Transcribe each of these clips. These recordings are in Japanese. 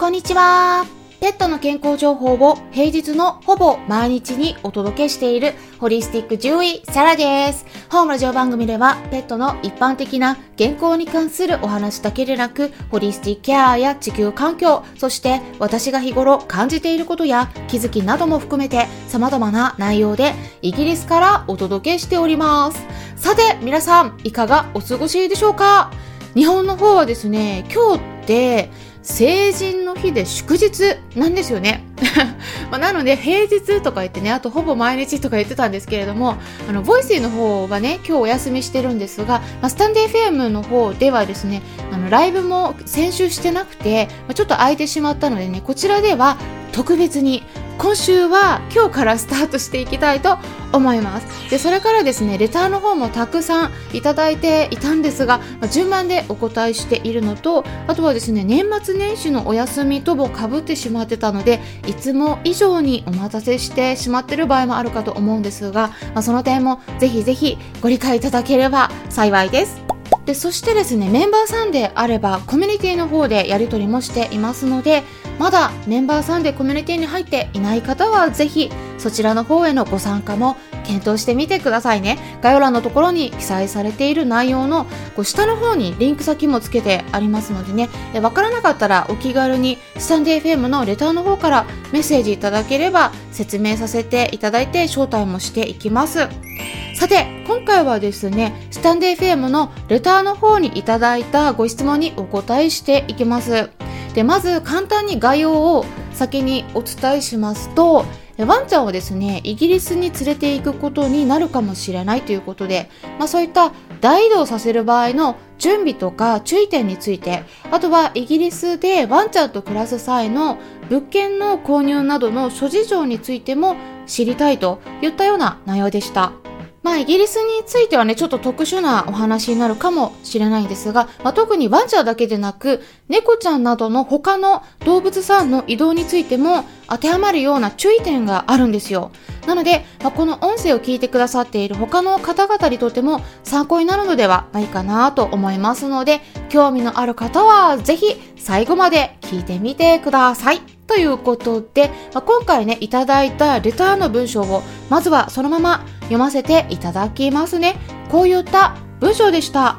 こんにちは。ペットの健康情報を平日のほぼ毎日にお届けしているホリスティック獣医サラです。本ラジオ番組ではペットの一般的な健康に関するお話だけでなく、ホリスティックケアや地球環境、そして私が日頃感じていることや気づきなども含めて様々な内容でイギリスからお届けしております。さて、皆さんいかがお過ごしでしょうか？日本の方はですね、今日って成人の日で祝日なんですよね。ま、なので平日とか言ってね、あとほぼ毎日とか言ってたんですけれども、あの、ボイスイの方はね、今日お休みしてるんですが、まあ、スタンデー FM の方ではですね、あの、ライブも先週してなくて、まあ、ちょっと空いてしまったのでね、こちらでは特別に今週は今日からスタートしていきたいと思います。でそれからですねレターの方もたくさんいただいていたんですが、まあ、順番でお答えしているのとあとはですね年末年始のお休みともかぶってしまってたのでいつも以上にお待たせしてしまってる場合もあるかと思うんですが、まあ、その点もぜひぜひご理解いただければ幸いです。でそしてですねメンバーさんであればコミュニティの方でやり取りもしていますのでまだメンバーさんでコミュニティに入っていない方はぜひそちらの方へのご参加も検討してみてくださいね。概要欄のところに記載されている内容のこう下の方にリンク先もつけてありますのでね。わからなかったらお気軽にスタンデー FM のレターの方からメッセージいただければ説明させていただいて招待もしていきます。さて、今回はですね、スタンデー FM のレターの方にいただいたご質問にお答えしていきます。で、まず簡単に概要を先にお伝えしますと、ワンちゃんをですね、イギリスに連れて行くことになるかもしれないということで、まあそういった大移動させる場合の準備とか注意点について、あとはイギリスでワンちゃんと暮らす際の物件の購入などの諸事情についても知りたいといったような内容でした。まあ、イギリスについてはね、ちょっと特殊なお話になるかもしれないんですが、まあ、特にワンちゃんだけでなく、猫ちゃんなどの他の動物さんの移動についても当てはまるような注意点があるんですよ。なので、まあ、この音声を聞いてくださっている他の方々にとっても参考になるのではいいかなと思いますので、興味のある方はぜひ最後まで聞いてみてください。ということで、まあ、今回ね、いただいたレターの文章を、まずはそのまま読ませていただきますね。こういった文章でした。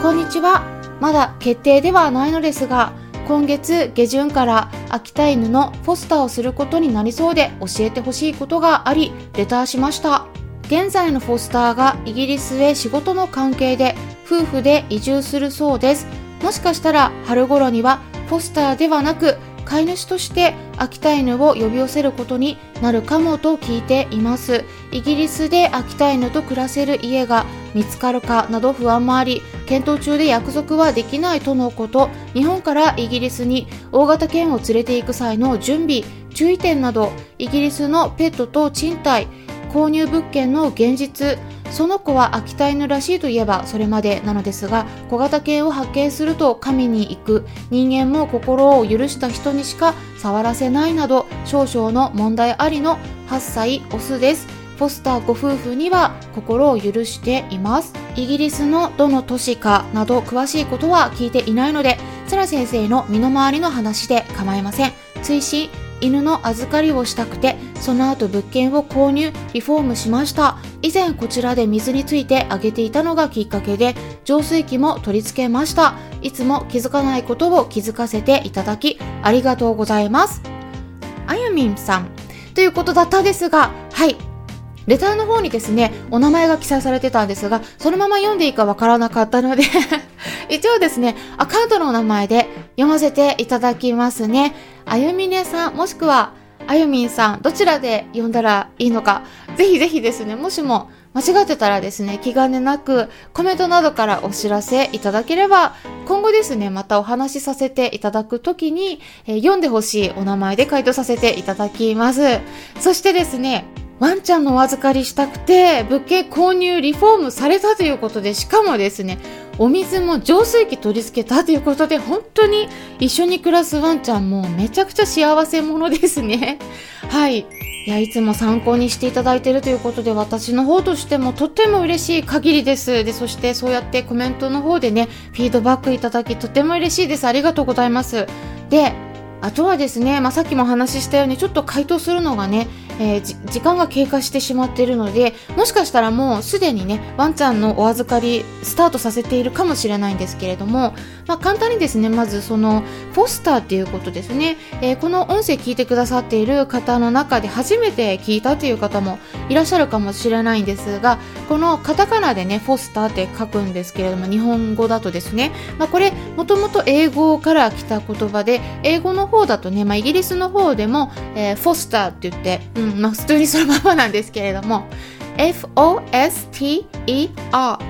こんにちは。まだ決定ではないのですが、今月下旬から秋田犬のフォスターをすることになりそうで教えてほしいことがあり、レターしました。現在のフォスターがイギリスへ仕事の関係で夫婦で移住するそうです。もしかしたら春頃にはフォスターではなく飼い主として秋田犬を呼び寄せることになるかもと聞いています。イギリスで秋田犬と暮らせる家が見つかるかなど不安もあり検討中で約束はできないとのこと。日本からイギリスに大型犬を連れて行く際の準備注意点などイギリスのペットと賃貸購入物件の現実その子は秋田犬らしいといえばそれまでなのですが小型犬を発見すると神に行く人間も心を許した人にしか触らせないなど少々の問題ありの8歳オスです。フォスターご夫婦には心を許しています。イギリスのどの都市かなど詳しいことは聞いていないのでセラ先生の身の回りの話で構いません。追伸犬の預かりをしたくてその後物件を購入リフォームしました。以前こちらで水についてあげていたのがきっかけで浄水器も取り付けました。いつも気づかないことを気づかせていただきありがとうございます。あゆみんさん。ということだったんですがはい。レターの方にですね、お名前が記載されてたんですが、そのまま読んでいいかわからなかったので 一応ですね、アカウントのお名前で読ませていただきますね。あゆみねさん、もしくは、あゆみんさん、どちらで読んだらいいのか、ぜひぜひですね、もしも間違ってたらですね、気兼ねなくコメントなどからお知らせいただければ、今後ですね、またお話しさせていただくときに、えー、読んでほしいお名前で回答させていただきます。そしてですね、ワンちゃんのお預かりしたくて、物件購入、リフォームされたということで、しかもですね、お水も浄水器取り付けたということで、本当に一緒に暮らすワンちゃんもめちゃくちゃ幸せ者ですね。はい。いや、いつも参考にしていただいているということで、私の方としてもとっても嬉しい限りです。で、そしてそうやってコメントの方でね、フィードバックいただきとても嬉しいです。ありがとうございます。で、あとはですね、まあ、さっきも話ししたようにちょっと回答するのがね、えー、時間が経過してしまっているのでもしかしたらもうすでにねワンちゃんのお預かりスタートさせているかもしれないんですけれども、まあ、簡単にですねまずそのフォスターっていうことですね、えー、この音声聞いてくださっている方の中で初めて聞いたという方もいらっしゃるかもしれないんですがこのカタカナでねフォスターって書くんですけれども日本語だとですね、まあ、これもともと英語から来た言葉で英語の方だとね、まあ、イギリスの方でも、えー、フォスターって言って、うんまあ、普通にそのままなんですけれども F-O-S-T-E-R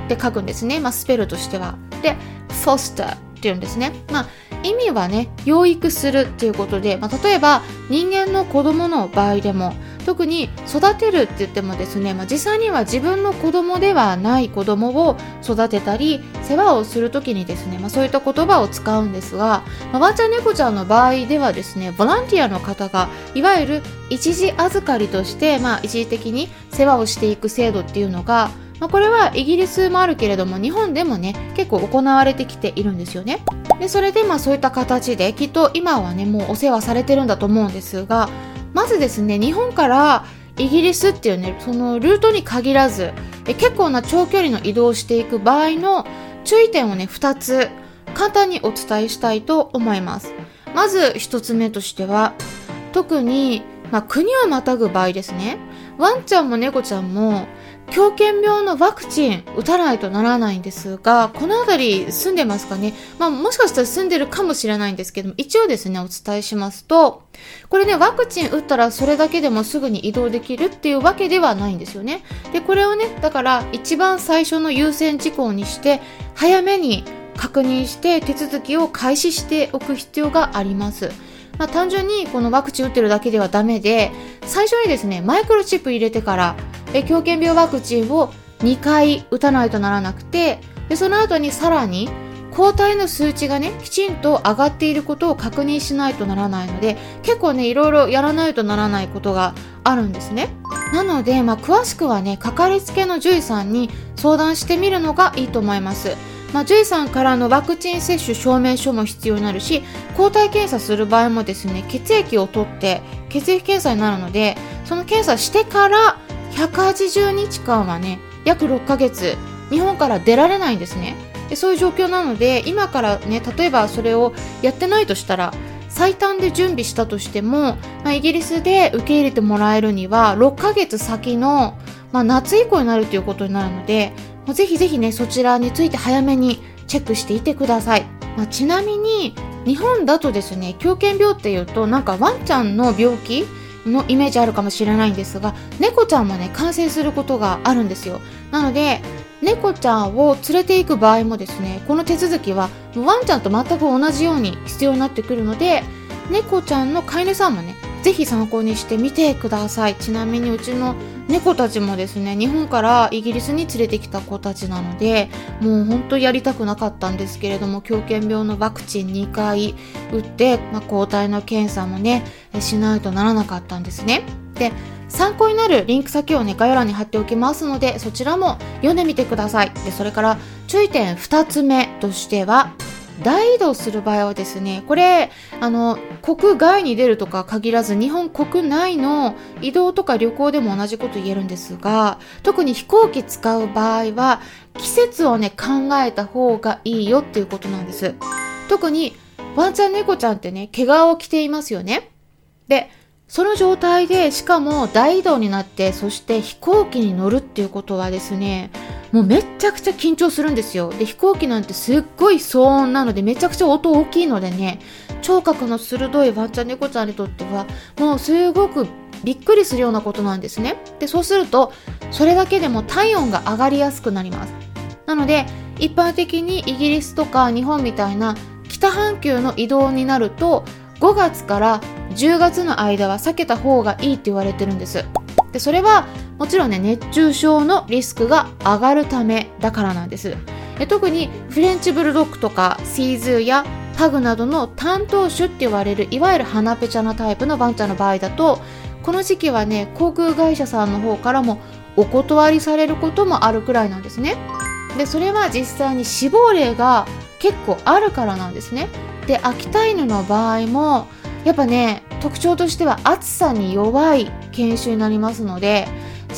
って書くんですね、まあ、スペルとしては。でフォスターって言うんですね、まあ、意味はね養育するっていうことで、まあ、例えば人間の子供の場合でも特に育てるって言ってもですね、まあ、実際には自分の子供ではない子供を育てたり世話をする時にですね、まあ、そういった言葉を使うんですが、まあ、ワンちゃん猫ちゃんの場合ではですねボランティアの方がいわゆる一時預かりとして、まあ、一時的に世話をしていく制度っていうのがまあ、これはイギリスもあるけれども日本でもね結構行われてきているんですよね。でそれでまあそういった形できっと今はねもうお世話されてるんだと思うんですがまずですね日本からイギリスっていうねそのルートに限らずえ結構な長距離の移動をしていく場合の注意点をね二つ簡単にお伝えしたいと思います。まず一つ目としては特に、まあ、国をまたぐ場合ですね。ワンちゃんも猫ちゃんも狂犬病のワクチン打たないとならないんですが、この辺り住んでますかね？まあもしかしたら住んでるかもしれないんですけども、一応ですね、お伝えしますと、これね、ワクチン打ったらそれだけでもすぐに移動できるっていうわけではないんですよね。で、これをね、だから一番最初の優先事項にして、早めに確認して手続きを開始しておく必要があります。まあ、単純にこのワクチン打ってるだけではダメで、最初にですね、マイクロチップ入れてから、え狂犬病ワクチンを2回打たないとならなくて、でその後にさらに抗体の数値がね、きちんと上がっていることを確認しないとならないので、結構ね、いろいろやらないとならないことがあるんですね。なので、まあ、詳しくはね、かかりつけの獣医さんに相談してみるのがいいと思います。まあ、獣医さんからのワクチン接種証明書も必要になるし抗体検査する場合もですね血液を取って血液検査になるのでその検査してから180日間はね約6ヶ月日本から出られないんですね。でそういう状況なので今からね例えばそれをやってないとしたら最短で準備したとしても、まあ、イギリスで受け入れてもらえるには6ヶ月先の、まあ、夏以降になるということになるのでもうぜひぜひね、そちらについて早めにチェックしていてください。まあ、ちなみに、日本だとですね、狂犬病っていうと、なんかワンちゃんの病気のイメージあるかもしれないんですが、猫ちゃんもね、感染することがあるんですよ。なので、猫ちゃんを連れて行く場合もですね、この手続きはワンちゃんと全く同じように必要になってくるので、猫ちゃんの飼い主さんもね、ぜひ参考にしてみてください。ちなみにうちの猫たちもですね日本からイギリスに連れてきた子たちなのでもう本当やりたくなかったんですけれども狂犬病のワクチン2回打って、まあ、抗体の検査もねしないとならなかったんですね。で参考になるリンク先をね概要欄に貼っておきますのでそちらも読んでみてください。でそれから注意点2つ目としては大移動する場合はですね、これ、あの、国外に出るとか限らず、日本国内の移動とか旅行でも同じこと言えるんですが、特に飛行機使う場合は、季節をね、考えた方がいいよっていうことなんです。特に、ワンちゃん猫ちゃんってね、毛皮を着ていますよね。で、その状態で、しかも大移動になって、そして飛行機に乗るっていうことはですね、もうめちゃくちゃ緊張するんですよ。で、飛行機なんてすっごい騒音なので、めちゃくちゃ音大きいのでね、聴覚の鋭いワンちゃん猫ちゃんにとっては、もうすごくびっくりするようなことなんですね。で、そうすると、それだけでも体温が上がりやすくなります。なので、一般的にイギリスとか日本みたいな北半球の移動になると、5月から10月の間は避けた方がいいって言われてるんです。で、それはもちろんね、熱中症のリスクが上がるためだからなんです。特にフレンチブルドッグとかシーズーやパグなどの担当種って言われるいわゆる鼻ペチャなタイプのワンちゃんの場合だとこの時期はね航空会社さんの方からもお断りされることもあるくらいなんですねでそれは実際に死亡例が結構あるからなんですねで秋田犬の場合もやっぱね特徴としては暑さに弱い犬種になりますので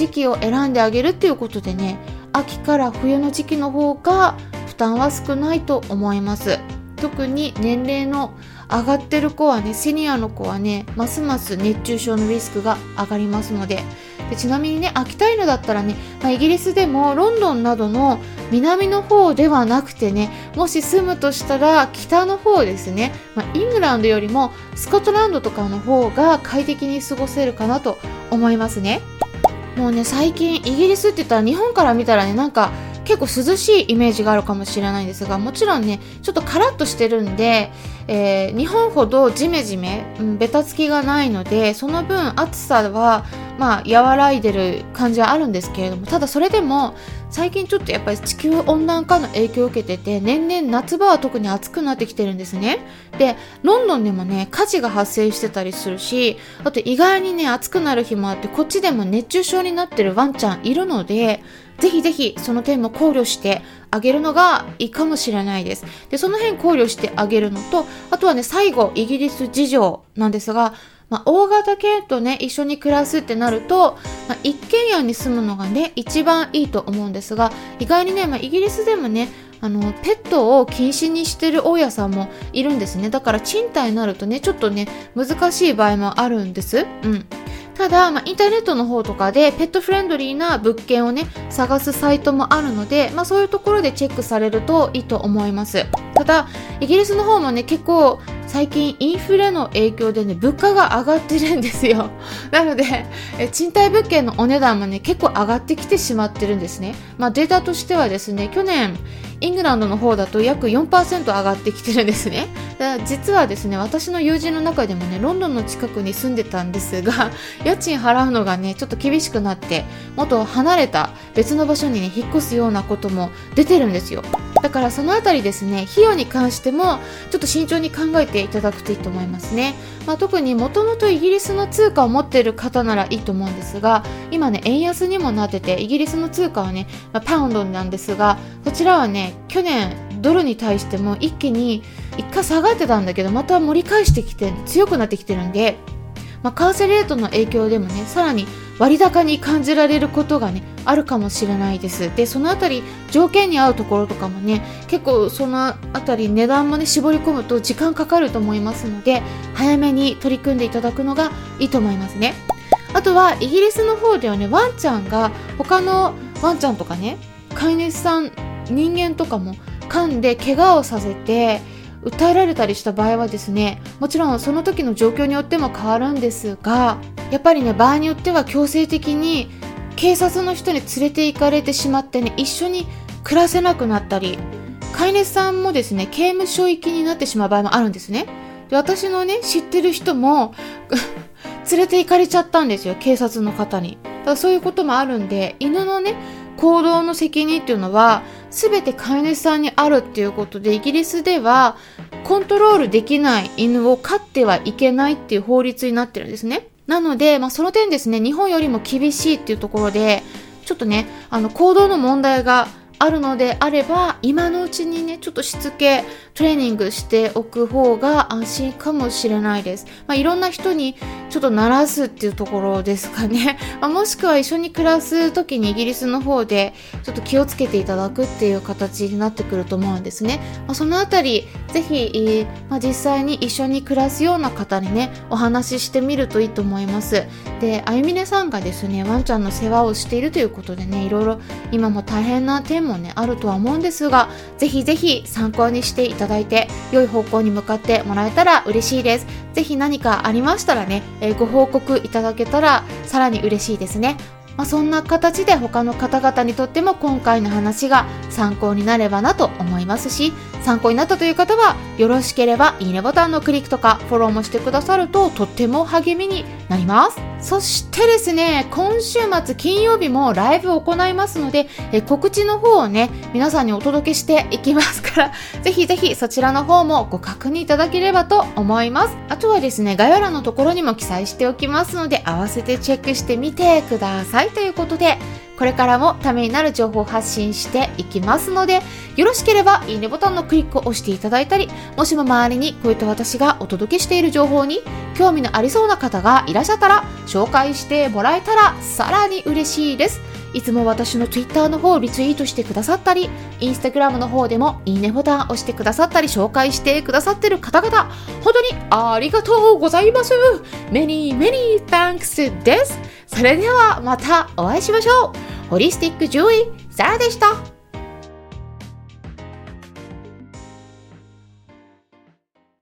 時期を選んであげるっていうことでね秋から冬の時期の方が負担は少ないと思います。特に年齢の上がってる子はねシニアの子はねますます熱中症のリスクが上がりますので。でちなみにね秋田犬だったらね、まあ、イギリスでもロンドンなどの南の方ではなくてねもし住むとしたら北の方ですね、まあ、イングランドよりもスコットランドとかの方が快適に過ごせるかなと思いますね。もうね最近イギリスって言ったら日本から見たらねなんか結構涼しいイメージがあるかもしれないんですがもちろんねちょっとカラッとしてるんで、えー、日本ほどジメジメ、うん、ベタつきがないのでその分暑さはまあ和らいでる感じはあるんですけれどもただそれでも最近ちょっとやっぱり地球温暖化の影響を受けてて年々夏場は特に暑くなってきてるんですねでロンドンでもね火事が発生してたりするしあと意外にね暑くなる日もあってこっちでも熱中症になってるワンちゃんいるのでぜひぜひその点も考慮してあげるのがいいかもしれないです。で、その辺考慮してあげるのと、あとはね、最後、イギリス事情なんですが、まあ、大型犬とね、一緒に暮らすってなると、まあ、一軒家に住むのがね、一番いいと思うんですが、意外にね、まあ、イギリスでもね、あの、ペットを禁止にしてる大家さんもいるんですね。だから賃貸になるとね、ちょっとね、難しい場合もあるんです。うん。ただ、まあ、インターネットの方とかでペットフレンドリーな物件をね探すサイトもあるので、まあ、そういうところでチェックされるといいと思いますただイギリスの方もね結構最近インフレの影響でね物価が上がってるんですよ なのでえ賃貸物件のお値段もね結構上がってきてしまってるんですねまあデータとしてはですね去年イングランドの方だと約4%上がってきてるんですね。実はですね、私の友人の中でもね、ロンドンの近くに住んでたんですが、家賃払うのがね、ちょっと厳しくなって、もっと離れた別の場所にね、引っ越すようなことも出てるんですよ。だからそのあたりですね、費用に関しても、ちょっと慎重に考えていただくといいと思いますね。まあ、特にもともとイギリスの通貨を持っている方ならいいと思うんですが、今ね、円安にもなってて、イギリスの通貨はね、まあ、パウンドなんですが、こちらはね、去年ドルに対しても一気に一回下がってたんだけどまた盛り返してきて強くなってきてるんで、まあ、為替レートの影響でもねさらに割高に感じられることがねあるかもしれないです。でそのあたり条件に合うところとかもね結構そのあたり値段もね絞り込むと時間かかると思いますので早めに取り組んでいただくのがいいと思いますね。あとはイギリスの方ではねワンちゃんが他のワンちゃんとかね飼い主さん人間とかも噛んで怪我をさせて訴えられたりした場合はですねもちろんその時の状況によっても変わるんですがやっぱりね場合によっては強制的に警察の人に連れて行かれてしまってね一緒に暮らせなくなったり飼い主さんもですね刑務所行きになってしまう場合もあるんですね。で私のね知ってる人も 連れて行かれちゃったんですよ警察の方に。だそういうこともあるんで犬のね行動の責任っていうのは全て飼い主さんにあるっていうことでイギリスではコントロールできない犬を飼ってはいけないっていう法律になってるんですね。なので、まあ、その点ですね、日本よりも厳しいっていうところで、ちょっとね、あの、行動の問題があるのであれば、今のうちにね、ちょっとしつけ、トレーニングしておく方が安心かもしれないです。まあ、いろんな人にちょっと鳴らすっていうところですかね。まあ、もしくは一緒に暮らす時にイギリスの方でちょっと気をつけていただくっていう形になってくると思うんですね。まあ、そのあたり、ぜひ、まあ、実際に一緒に暮らすような方にね、お話ししてみるといいと思います。で、あゆみねさんがですね、ワンちゃんの世話をしているということでね、いろいろ今も大変な点もね、あるとは思うんですが、ぜひぜひ参考にしていただいて良い方向に向かってもらえたら嬉しいです。ぜひ何かありましたらね、えー、ご報告いただけたらさらに嬉しいですね。まあ、そんな形で他の方々にとっても今回の話が参考になればなと思いますし、参考になったという方はよろしければいいねボタンのクリックとかフォローもしてくださるととっても励みになります。そしてですね、今週末金曜日もライブを行いますので、え告知の方をね、皆さんにお届けしていきますから、ぜひぜひそちらの方もご確認いただければと思います。あとはですね、概要欄のところにも記載しておきますので、合わせてチェックしてみてくださいということで、これからもためになる情報を発信していきますので、よろしければいいねボタンのクリックを押していただいたり、もしも周りにこういった私がお届けしている情報に興味のありそうな方がいらっしゃったら、紹介してもらえたらさらに嬉しいです。いつも私の Twitter の方をリツイートしてくださったり、Instagram の方でもいいねボタン押してくださったり、紹介してくださってる方々、本当にありがとうございます。Many, many thanks です。それではまたお会いしましょう。ホリスティック獣医、サラでした。